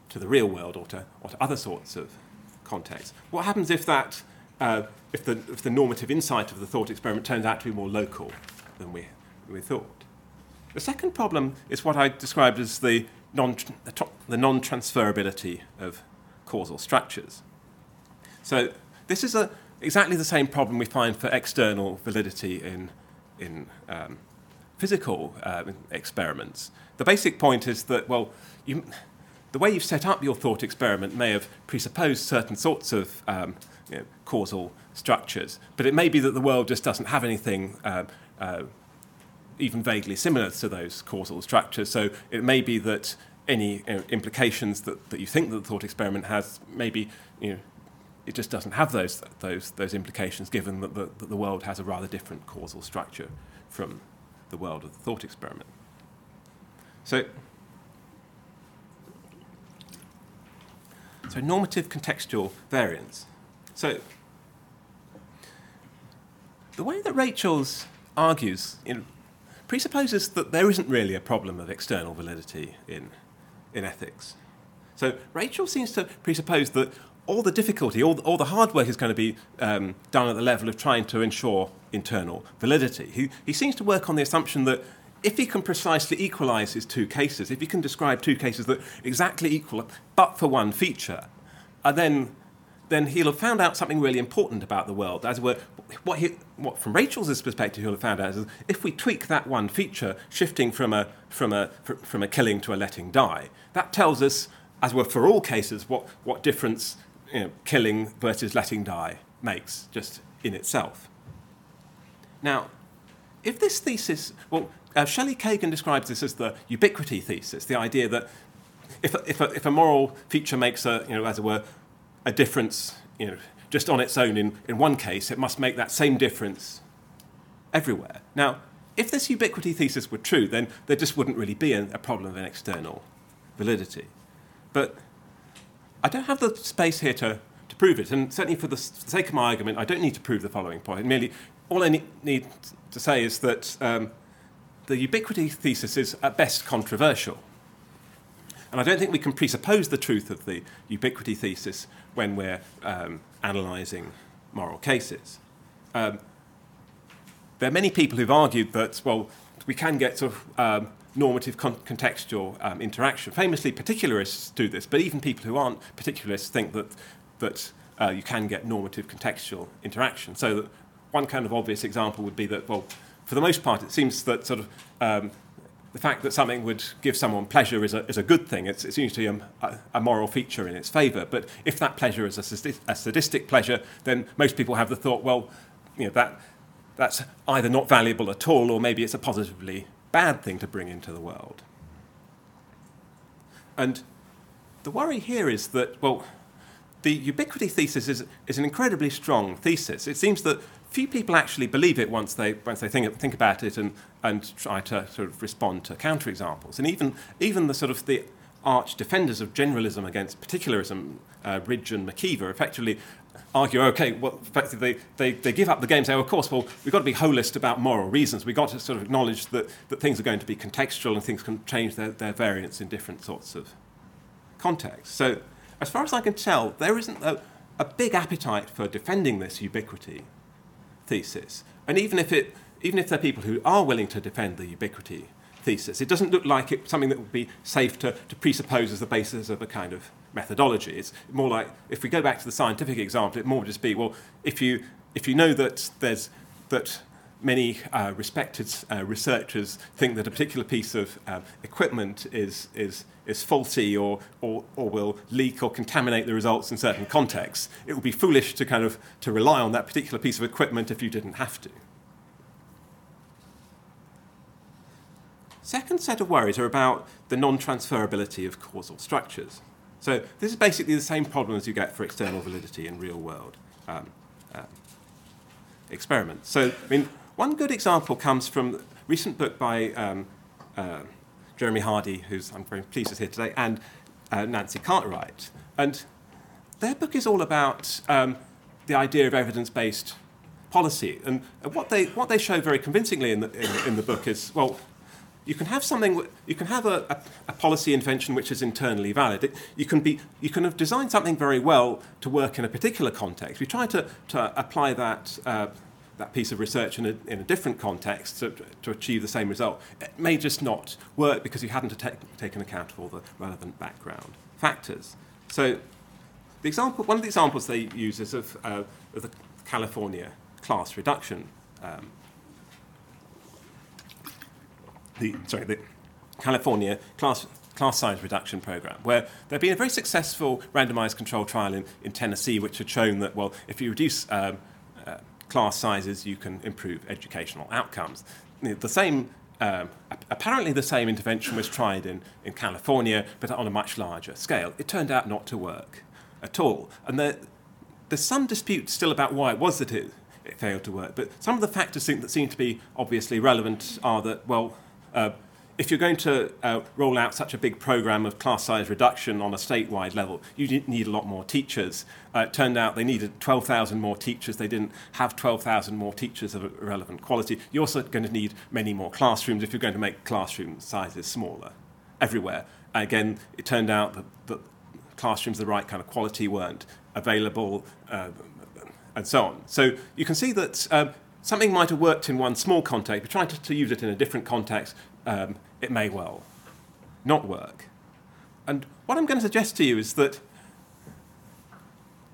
to the real world or to, or to other sorts of contexts? What happens if, that, uh, if, the, if the normative insight of the thought experiment turns out to be more local than we, we thought? The second problem is what I described as the non, the non-transferability of causal structures. So this is a, exactly the same problem we find for external validity in, in um, physical uh, experiments. The basic point is that, well, you, the way you've set up your thought experiment may have presupposed certain sorts of um, you know, causal structures, but it may be that the world just doesn't have anything uh, uh, even vaguely similar to those causal structures. So it may be that any you know, implications that, that you think that the thought experiment has, maybe you know, it just doesn't have those, those, those implications, given that the, that the world has a rather different causal structure from the world of the thought experiment. So, so normative contextual variance. So, the way that Rachels argues in presupposes that there isn't really a problem of external validity in, in ethics. So Rachel seems to presuppose that all the difficulty, all the, all the hard work is going to be um, done at the level of trying to ensure internal validity. He, he seems to work on the assumption that if he can precisely equalize his two cases, if he can describe two cases that exactly equal but for one feature, and then then he'll have found out something really important about the world. As it were, what, he, what from Rachel's perspective, he'll have found out is if we tweak that one feature, shifting from a, from a, from a killing to a letting die, that tells us, as were for all cases, what, what difference you know, killing versus letting die makes just in itself. Now, if this thesis, well, uh, Shelley Kagan describes this as the ubiquity thesis, the idea that if a, if a, if a moral feature makes a, you know, as it were, a difference, you know, just on its own in, in one case, it must make that same difference everywhere. Now, if this ubiquity thesis were true, then there just wouldn't really be a, problem of an external validity. But I don't have the space here to, to prove it, and certainly for the sake of my argument, I don't need to prove the following point. Merely, all I need to say is that um, the ubiquity thesis is at best controversial. And I don't think we can presuppose the truth of the ubiquity thesis when we're um, analysing moral cases. Um, there are many people who've argued that, well, we can get sort of um, normative con- contextual um, interaction. Famously, particularists do this, but even people who aren't particularists think that, that uh, you can get normative contextual interaction. So, that one kind of obvious example would be that, well, for the most part, it seems that sort of um, the fact that something would give someone pleasure is a, is a good thing. It's, it's usually a, a moral feature in its favour. But if that pleasure is a, sadistic, a sadistic pleasure, then most people have the thought, well, you know, that, that's either not valuable at all, or maybe it's a positively bad thing to bring into the world. And the worry here is that, well, the ubiquity thesis is, is an incredibly strong thesis. It seems that few people actually believe it once they, once they think, think about it and, and try to sort of respond to counterexamples. And even, even the sort of the arch defenders of generalism against particularism, uh, Ridge and McKeever, effectively argue, okay, well, effectively they, they, they give up the game, say, of course, well, we've got to be holist about moral reasons. We've got to sort of acknowledge that, that things are going to be contextual and things can change their, their variance in different sorts of contexts. So, as far as I can tell, there isn't a, a big appetite for defending this ubiquity thesis. And even if, it, even if there are people who are willing to defend the ubiquity thesis, it doesn't look like it's something that would be safe to, to presuppose as the basis of a kind of methodology. It's more like, if we go back to the scientific example, it more would just be, well, if you, if you know that there's, that many uh, respected uh, researchers think that a particular piece of uh, equipment is, is, is faulty or, or, or will leak or contaminate the results in certain contexts, it would be foolish to kind of to rely on that particular piece of equipment if you didn't have to. Second set of worries are about the non-transferability of causal structures. So this is basically the same problem as you get for external validity in real-world um, uh, experiments. So, I mean, one good example comes from a recent book by um, uh, Jeremy Hardie, who's I'm very pleased is here today, and uh, Nancy Cartwright. And their book is all about um, the idea of evidence-based policy. And what they, what they show very convincingly in the, in, in the book is, well, you can have something, you can have a, a, a policy invention which is internally valid. It, you, can be, you can have designed something very well to work in a particular context. We try to, to apply that, uh, that piece of research in a, in a different context to, to achieve the same result. It may just not work because you hadn't taken account of all the relevant background factors. So the example, one of the examples they use is of, uh, of the California class reduction um, the, sorry, the California class, class size reduction program, where there had been a very successful randomized control trial in, in Tennessee, which had shown that, well, if you reduce um, class sizes, you can improve educational outcomes. The same, um, apparently the same intervention was tried in, in California, but on a much larger scale. It turned out not to work at all. And there, there's some dispute still about why it was that it, it failed to work. But some of the factors that seem to be obviously relevant are that, well, uh, if you're going to uh, roll out such a big program of class size reduction on a statewide level, you need a lot more teachers. Uh, it turned out they needed 12,000 more teachers. They didn't have 12,000 more teachers of relevant quality. You're also going to need many more classrooms if you're going to make classroom sizes smaller everywhere. Again, it turned out that, that classrooms of the right kind of quality weren't available, uh, and so on. So you can see that um, something might have worked in one small context, but trying to, to use it in a different context, um, it may well not work. And what I'm going to suggest to you is that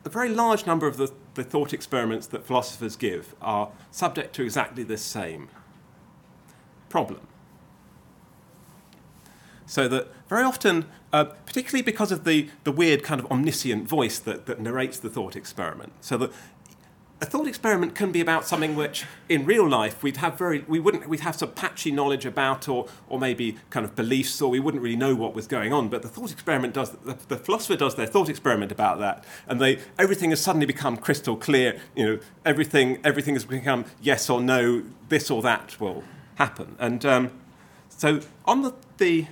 a very large number of the, the thought experiments that philosophers give are subject to exactly this same problem. So that very often, uh, particularly because of the, the weird kind of omniscient voice that, that narrates the thought experiment, so that a thought experiment can be about something which in real life we'd have very we wouldn't we'd have some patchy knowledge about or or maybe kind of beliefs or we wouldn't really know what was going on but the thought experiment does the, the philosopher does their thought experiment about that and they everything has suddenly become crystal clear you know everything everything has become yes or no this or that will happen. And um, so on the, the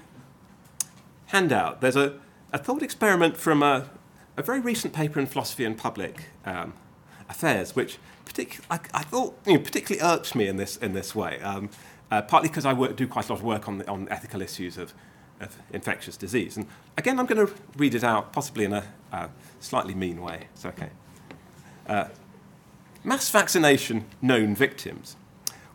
handout there's a, a thought experiment from a, a very recent paper in philosophy and public um, affairs, which partic- I, I thought you know, particularly irks me in this, in this way, um, uh, partly because I work, do quite a lot of work on, on ethical issues of, of infectious disease. And again, I'm going to read it out, possibly in a uh, slightly mean way. It's okay. Uh, mass vaccination known victims.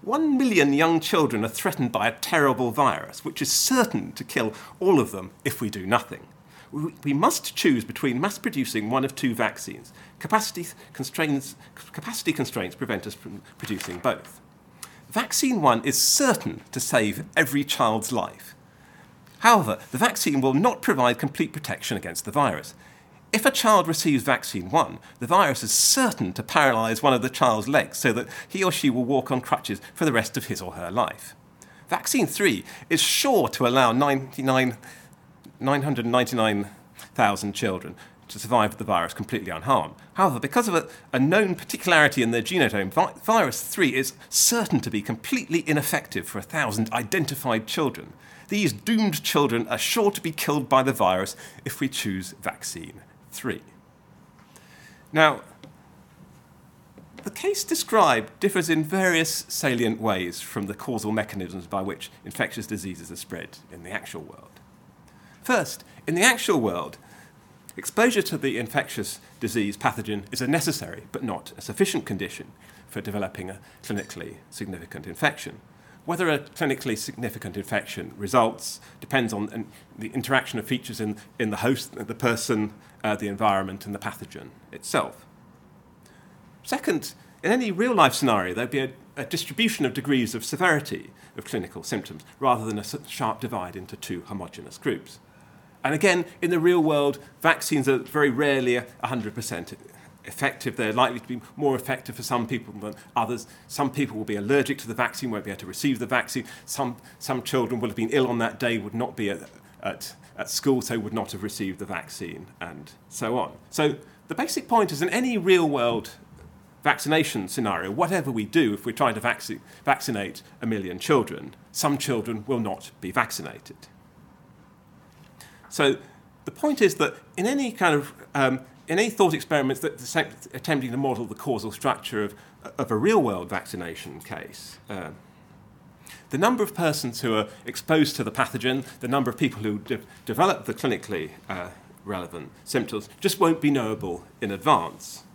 One million young children are threatened by a terrible virus, which is certain to kill all of them if we do nothing we must choose between mass producing one of two vaccines. Capacity constraints, capacity constraints prevent us from producing both. Vaccine 1 is certain to save every child's life. However, the vaccine will not provide complete protection against the virus. If a child receives vaccine 1, the virus is certain to paralyze one of the child's legs so that he or she will walk on crutches for the rest of his or her life. Vaccine 3 is sure to allow 99 999,000 children to survive the virus completely unharmed. However, because of a, a known particularity in their genome, vi- virus 3 is certain to be completely ineffective for a thousand identified children. These doomed children are sure to be killed by the virus if we choose vaccine 3. Now, the case described differs in various salient ways from the causal mechanisms by which infectious diseases are spread in the actual world. First, in the actual world, exposure to the infectious disease pathogen is a necessary but not a sufficient condition for developing a clinically significant infection. Whether a clinically significant infection results depends on the interaction of features in, in the host, the person, uh, the environment, and the pathogen itself. Second, in any real life scenario, there'd be a, a distribution of degrees of severity of clinical symptoms rather than a sharp divide into two homogeneous groups. And again, in the real world, vaccines are very rarely 100% effective. They're likely to be more effective for some people than others. Some people will be allergic to the vaccine, won't be able to receive the vaccine. Some, some children will have been ill on that day, would not be at, at, at school, so would not have received the vaccine, and so on. So the basic point is in any real world vaccination scenario, whatever we do, if we're trying to vac- vaccinate a million children, some children will not be vaccinated. So the point is that in any kind of um, in any thought experiments that attempting to model the causal structure of, of a real world vaccination case, uh, the number of persons who are exposed to the pathogen, the number of people who de- develop the clinically uh, relevant symptoms, just won't be knowable in advance.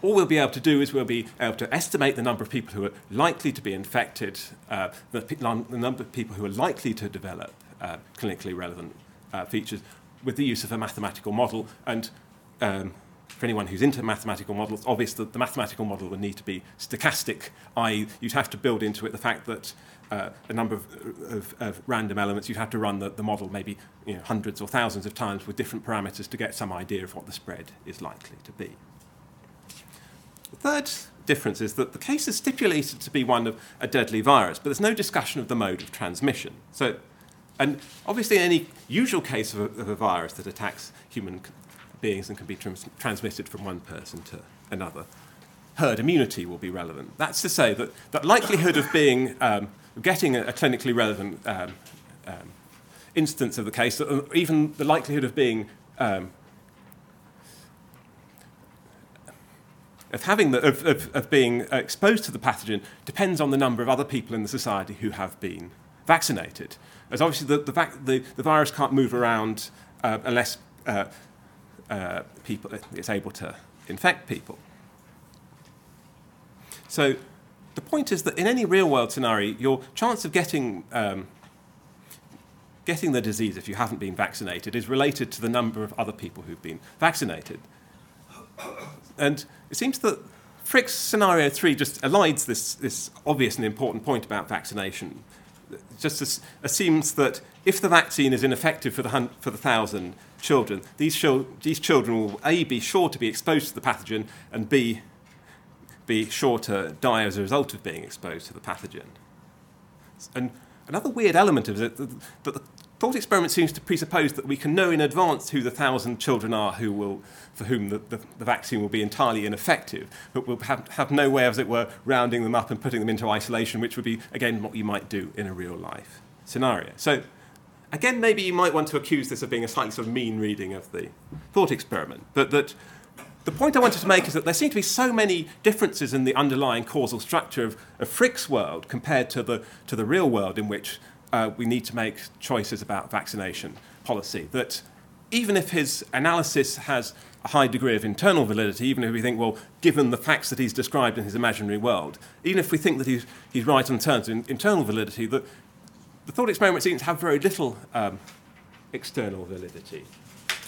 All we'll be able to do is we'll be able to estimate the number of people who are likely to be infected, uh, the, the, number of people who are likely to develop uh, clinically relevant uh, features with the use of a mathematical model. And um, for anyone who's into mathematical models, obvious that the mathematical model would need to be stochastic, i.e., you'd have to build into it the fact that uh, a number of, of, of, random elements, you'd have to run the, the model maybe you know, hundreds or thousands of times with different parameters to get some idea of what the spread is likely to be. The third difference is that the case is stipulated to be one of a deadly virus, but there's no discussion of the mode of transmission. So and obviously, in any usual case of a, of a virus that attacks human beings and can be trans- transmitted from one person to another, herd immunity will be relevant. That's to say that that likelihood of being um, getting a, a, clinically relevant um, um, instance of the case, even the likelihood of being um, of having the, of, of, of being exposed to the pathogen depends on the number of other people in the society who have been vaccinated. As obviously the, the, vac- the, the virus can't move around uh, unless uh, uh, people, it's able to infect people. So the point is that in any real world scenario, your chance of getting, um, getting the disease if you haven't been vaccinated is related to the number of other people who've been vaccinated. And it seems that Frick's scenario three just elides this, this obvious and important point about vaccination just assumes that if the vaccine is ineffective for the, hun- for the thousand children, these, these children will A, be sure to be exposed to the pathogen, and B, be sure to die as a result of being exposed to the pathogen. And another weird element of it that the thought experiment seems to presuppose that we can know in advance who the thousand children are who will, for whom the, the, the, vaccine will be entirely ineffective, but we'll have, have no way, as it were, rounding them up and putting them into isolation, which would be, again, what you might do in a real life scenario. So, again, maybe you might want to accuse this of being a slightly sort of mean reading of the thought experiment, but that the point I wanted to make is that there seem to be so many differences in the underlying causal structure of, of Frick's world compared to the, to the real world in which uh, we need to make choices about vaccination policy. That even if his analysis has a high degree of internal validity, even if we think, well, given the facts that he's described in his imaginary world, even if we think that he's, he's right in terms of internal validity, that the thought experiment seems to have very little um, external validity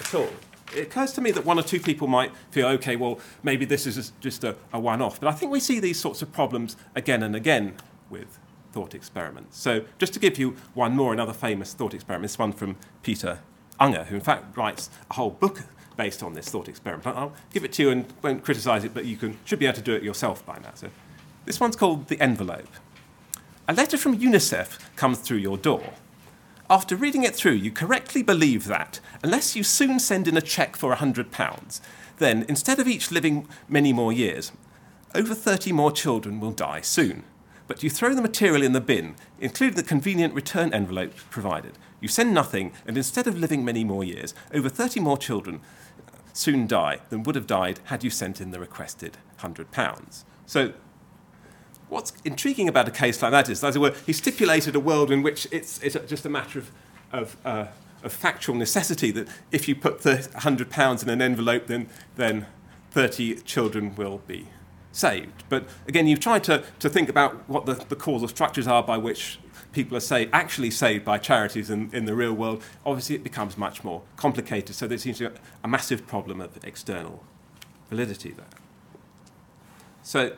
at all. It occurs to me that one or two people might feel, okay, well, maybe this is just a, a one off. But I think we see these sorts of problems again and again with thought experiments. So, just to give you one more, another famous thought experiment, this one from Peter Unger, who in fact writes a whole book based on this thought experiment. I'll give it to you and won't criticise it, but you can, should be able to do it yourself by now. So, this one's called The Envelope. A letter from UNICEF comes through your door. After reading it through, you correctly believe that, unless you soon send in a cheque for £100, then, instead of each living many more years, over 30 more children will die soon but you throw the material in the bin, including the convenient return envelope provided. You send nothing, and instead of living many more years, over 30 more children soon die than would have died had you sent in the requested £100. So, what's intriguing about a case like that is, as it were, he stipulated a world in which it's, it's just a matter of, of, uh, of factual necessity that if you put the £100 in an envelope, then, then 30 children will be saved. But again, you've tried to, to think about what the, the causal structures are by which people are say, actually saved by charities in, in the real world. Obviously, it becomes much more complicated. So there seems to be a massive problem of external validity there. So,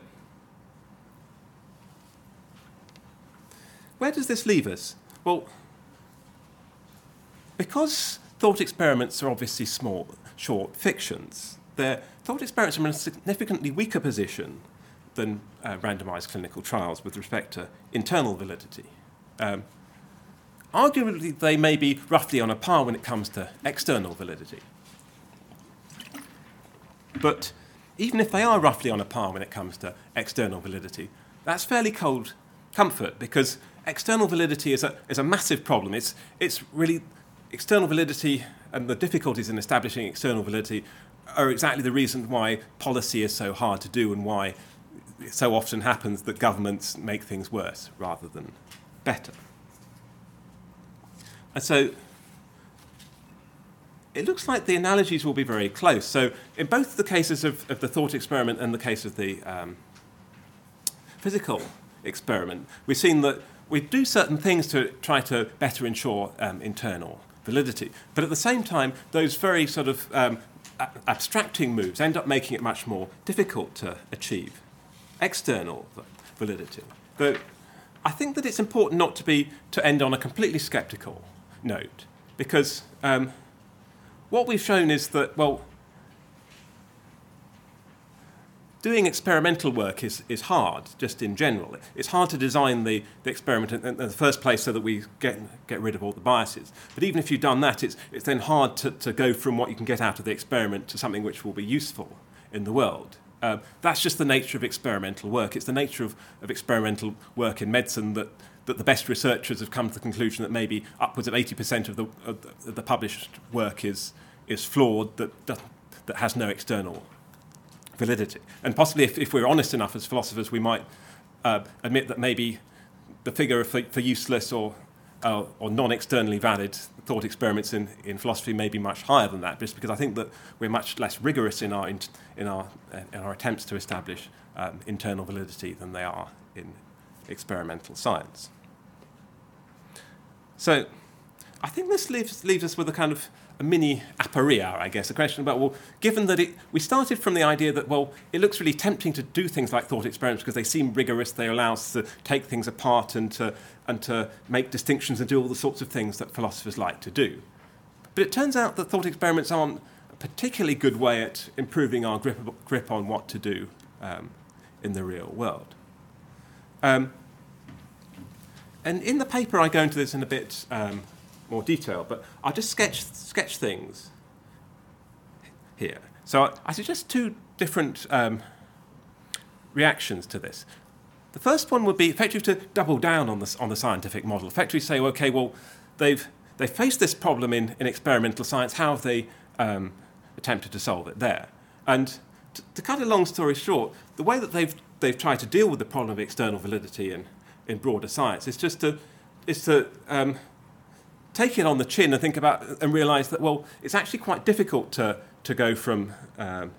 where does this leave us? Well, because thought experiments are obviously small, short fictions, their thought experiments are in a significantly weaker position than uh, randomized clinical trials with respect to internal validity. Um, arguably, they may be roughly on a par when it comes to external validity. But even if they are roughly on a par when it comes to external validity, that's fairly cold comfort because external validity is a, is a massive problem. It's, it's really external validity and the difficulties in establishing external validity are exactly the reason why policy is so hard to do and why it so often happens that governments make things worse rather than better. And so it looks like the analogies will be very close. So, in both the cases of, of the thought experiment and the case of the um, physical experiment, we've seen that we do certain things to try to better ensure um, internal validity. But at the same time, those very sort of um, abstracting moves end up making it much more difficult to achieve external validity. But I think that it's important not to be to end on a completely skeptical note, because um, what we've shown is that well, doing experimental work is, is hard, just in general. It's hard to design the, the experiment in, in, the first place so that we get, get rid of all the biases. But even if you've done that, it's, it's then hard to, to go from what you can get out of the experiment to something which will be useful in the world. Uh, that's just the nature of experimental work. It's the nature of, of experimental work in medicine that, that the best researchers have come to the conclusion that maybe upwards of 80% of the, of the, published work is, is flawed, that, that has no external validity. And possibly, if, if we're honest enough as philosophers, we might uh, admit that maybe the figure for, for useless or, uh, or non externally valid thought experiments in, in philosophy may be much higher than that, just because I think that we're much less rigorous in our, in, in our, in our attempts to establish um, internal validity than they are in experimental science. So, I think this leaves, leaves us with a kind of a mini aporia, I guess, a question about, well, given that it, we started from the idea that, well, it looks really tempting to do things like thought experiments because they seem rigorous, they allow us to take things apart and to, and to make distinctions and do all the sorts of things that philosophers like to do. But it turns out that thought experiments aren't a particularly good way at improving our grip, grip on what to do um, in the real world. Um, and in the paper, I go into this in a bit um, more detail, but I'll just sketch, sketch things here. So I, suggest two different um, reactions to this. The first one would be effectively to double down on the, on the scientific model, effectively say, okay, well, they've, they've faced this problem in, in experimental science, how have they um, attempted to solve it there? And to, to cut a long story short, the way that they've, they've tried to deal with the problem of external validity in, in broader science is just to, is to um, take it on the chin and think about and realize that, well, it's actually quite difficult to, to go from, um,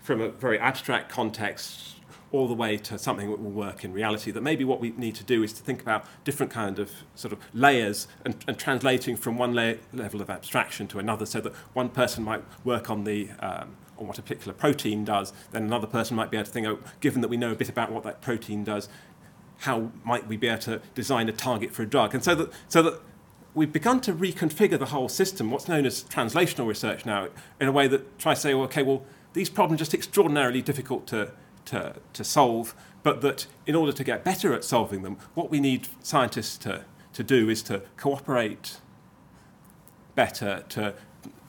from a very abstract context all the way to something that will work in reality. That maybe what we need to do is to think about different kind of sort of layers and, and translating from one level of abstraction to another, so that one person might work on the um, on what a particular protein does, then another person might be able to think, oh, given that we know a bit about what that protein does, how might we be able to design a target for a drug? And so that, so that we've begun to reconfigure the whole system, what's known as translational research now, in a way that tries to say, well, okay, well, these problems are just extraordinarily difficult to, to, to solve, but that in order to get better at solving them, what we need scientists to, to do is to cooperate better, to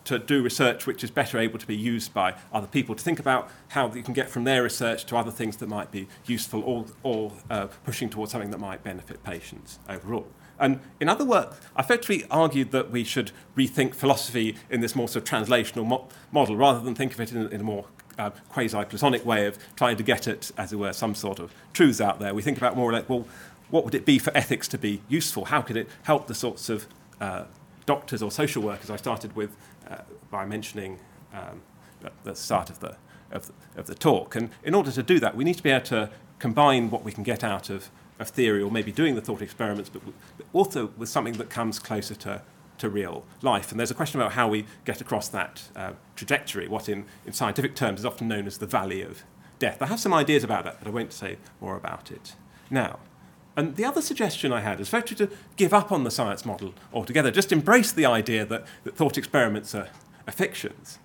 to do research which is better able to be used by other people, to think about how you can get from their research to other things that might be useful or, or uh, pushing towards something that might benefit patients overall. And in other work, I effectively argued that we should rethink philosophy in this more sort of translational mo- model rather than think of it in, in a more uh, quasi-Platonic way of trying to get at, as it were, some sort of truths out there. We think about more like, well, what would it be for ethics to be useful? How could it help the sorts of uh, doctors or social workers I started with by mentioning um, at the start of the, of the, of the talk? And in order to do that, we need to be able to combine what we can get out of, of theory or maybe doing the thought experiments, but, but also with something that comes closer to to real life. And there's a question about how we get across that uh, trajectory, what in, in scientific terms is often known as the valley of death. I have some ideas about that, but I won't say more about it now. And the other suggestion I had is actually to give up on the science model altogether, just embrace the idea that, that thought experiments are fictions.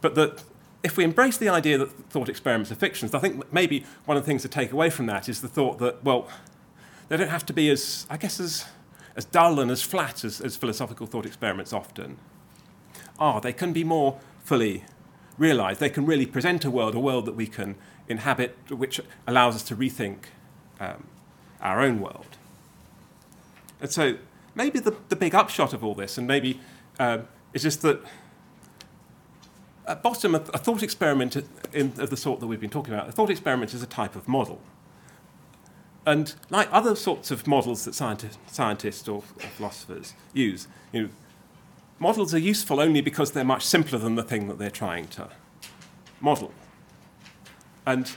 But that if we embrace the idea that thought experiments are fictions, I think maybe one of the things to take away from that is the thought that, well, they don't have to be as, I guess, as as dull and as flat as, as philosophical thought experiments often are. They can be more fully realized. They can really present a world, a world that we can inhabit, which allows us to rethink um, our own world. And so maybe the, the big upshot of all this, and maybe uh, is just that at bottom, a, thought experiment in, of the sort that we've been talking about, a thought experiment is a type of model. And like other sorts of models that scientists, scientists or, or philosophers use, you know, models are useful only because they're much simpler than the thing that they're trying to model. And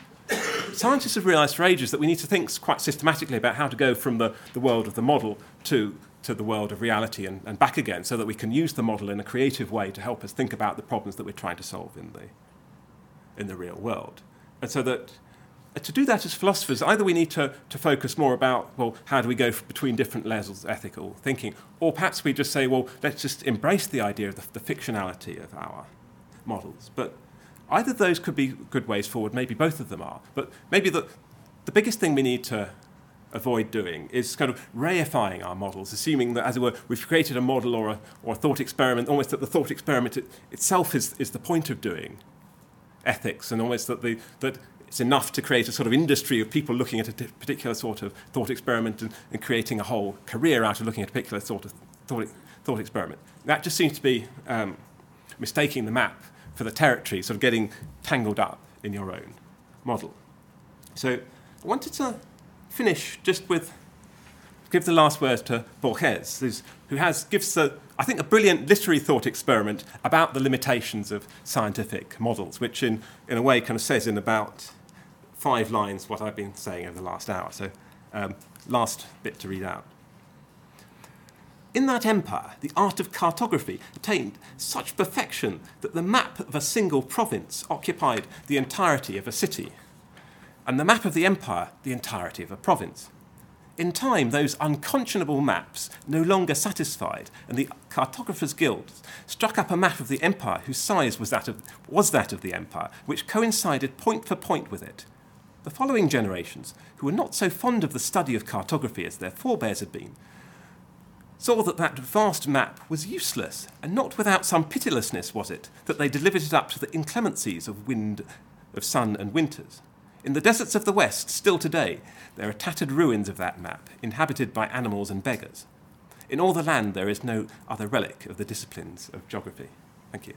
scientists have realized for ages that we need to think quite systematically about how to go from the, the world of the model to, to the world of reality and, and back again so that we can use the model in a creative way to help us think about the problems that we're trying to solve in the, in the real world. And so that uh, to do that as philosophers, either we need to, to focus more about, well, how do we go between different levels of ethical thinking, or perhaps we just say, well, let's just embrace the idea of the, the fictionality of our models. But either those could be good ways forward, maybe both of them are. But maybe the, the biggest thing we need to avoid doing is kind of reifying our models, assuming that, as it were, we've created a model or a, or a thought experiment, almost that the thought experiment it, itself is, is the point of doing ethics, and almost that, the, that it's enough to create a sort of industry of people looking at a particular sort of thought experiment and, and, creating a whole career out of looking at a particular sort of thought, thought experiment. That just seems to be um, mistaking the map for the territory, sort of getting tangled up in your own model. So I wanted to finish just with give the last word to Borges, who has gives a, I think a brilliant literary thought experiment about the limitations of scientific models, which in, in a way kind of says in about five lines what I've been saying over the last hour. So, um, last bit to read out. In that empire, the art of cartography attained such perfection that the map of a single province occupied the entirety of a city, and the map of the empire the entirety of a province. In time, those unconscionable maps no longer satisfied, and the Cartographers Guild struck up a map of the empire whose size was that of, was that of the empire, which coincided point for point with it. The following generations, who were not so fond of the study of cartography as their forebears had been, saw that that vast map was useless, and not without some pitilessness was it that they delivered it up to the inclemencies of wind, of sun, and winters. In the deserts of the West, still today, there are tattered ruins of that map, inhabited by animals and beggars. In all the land, there is no other relic of the disciplines of geography. Thank you.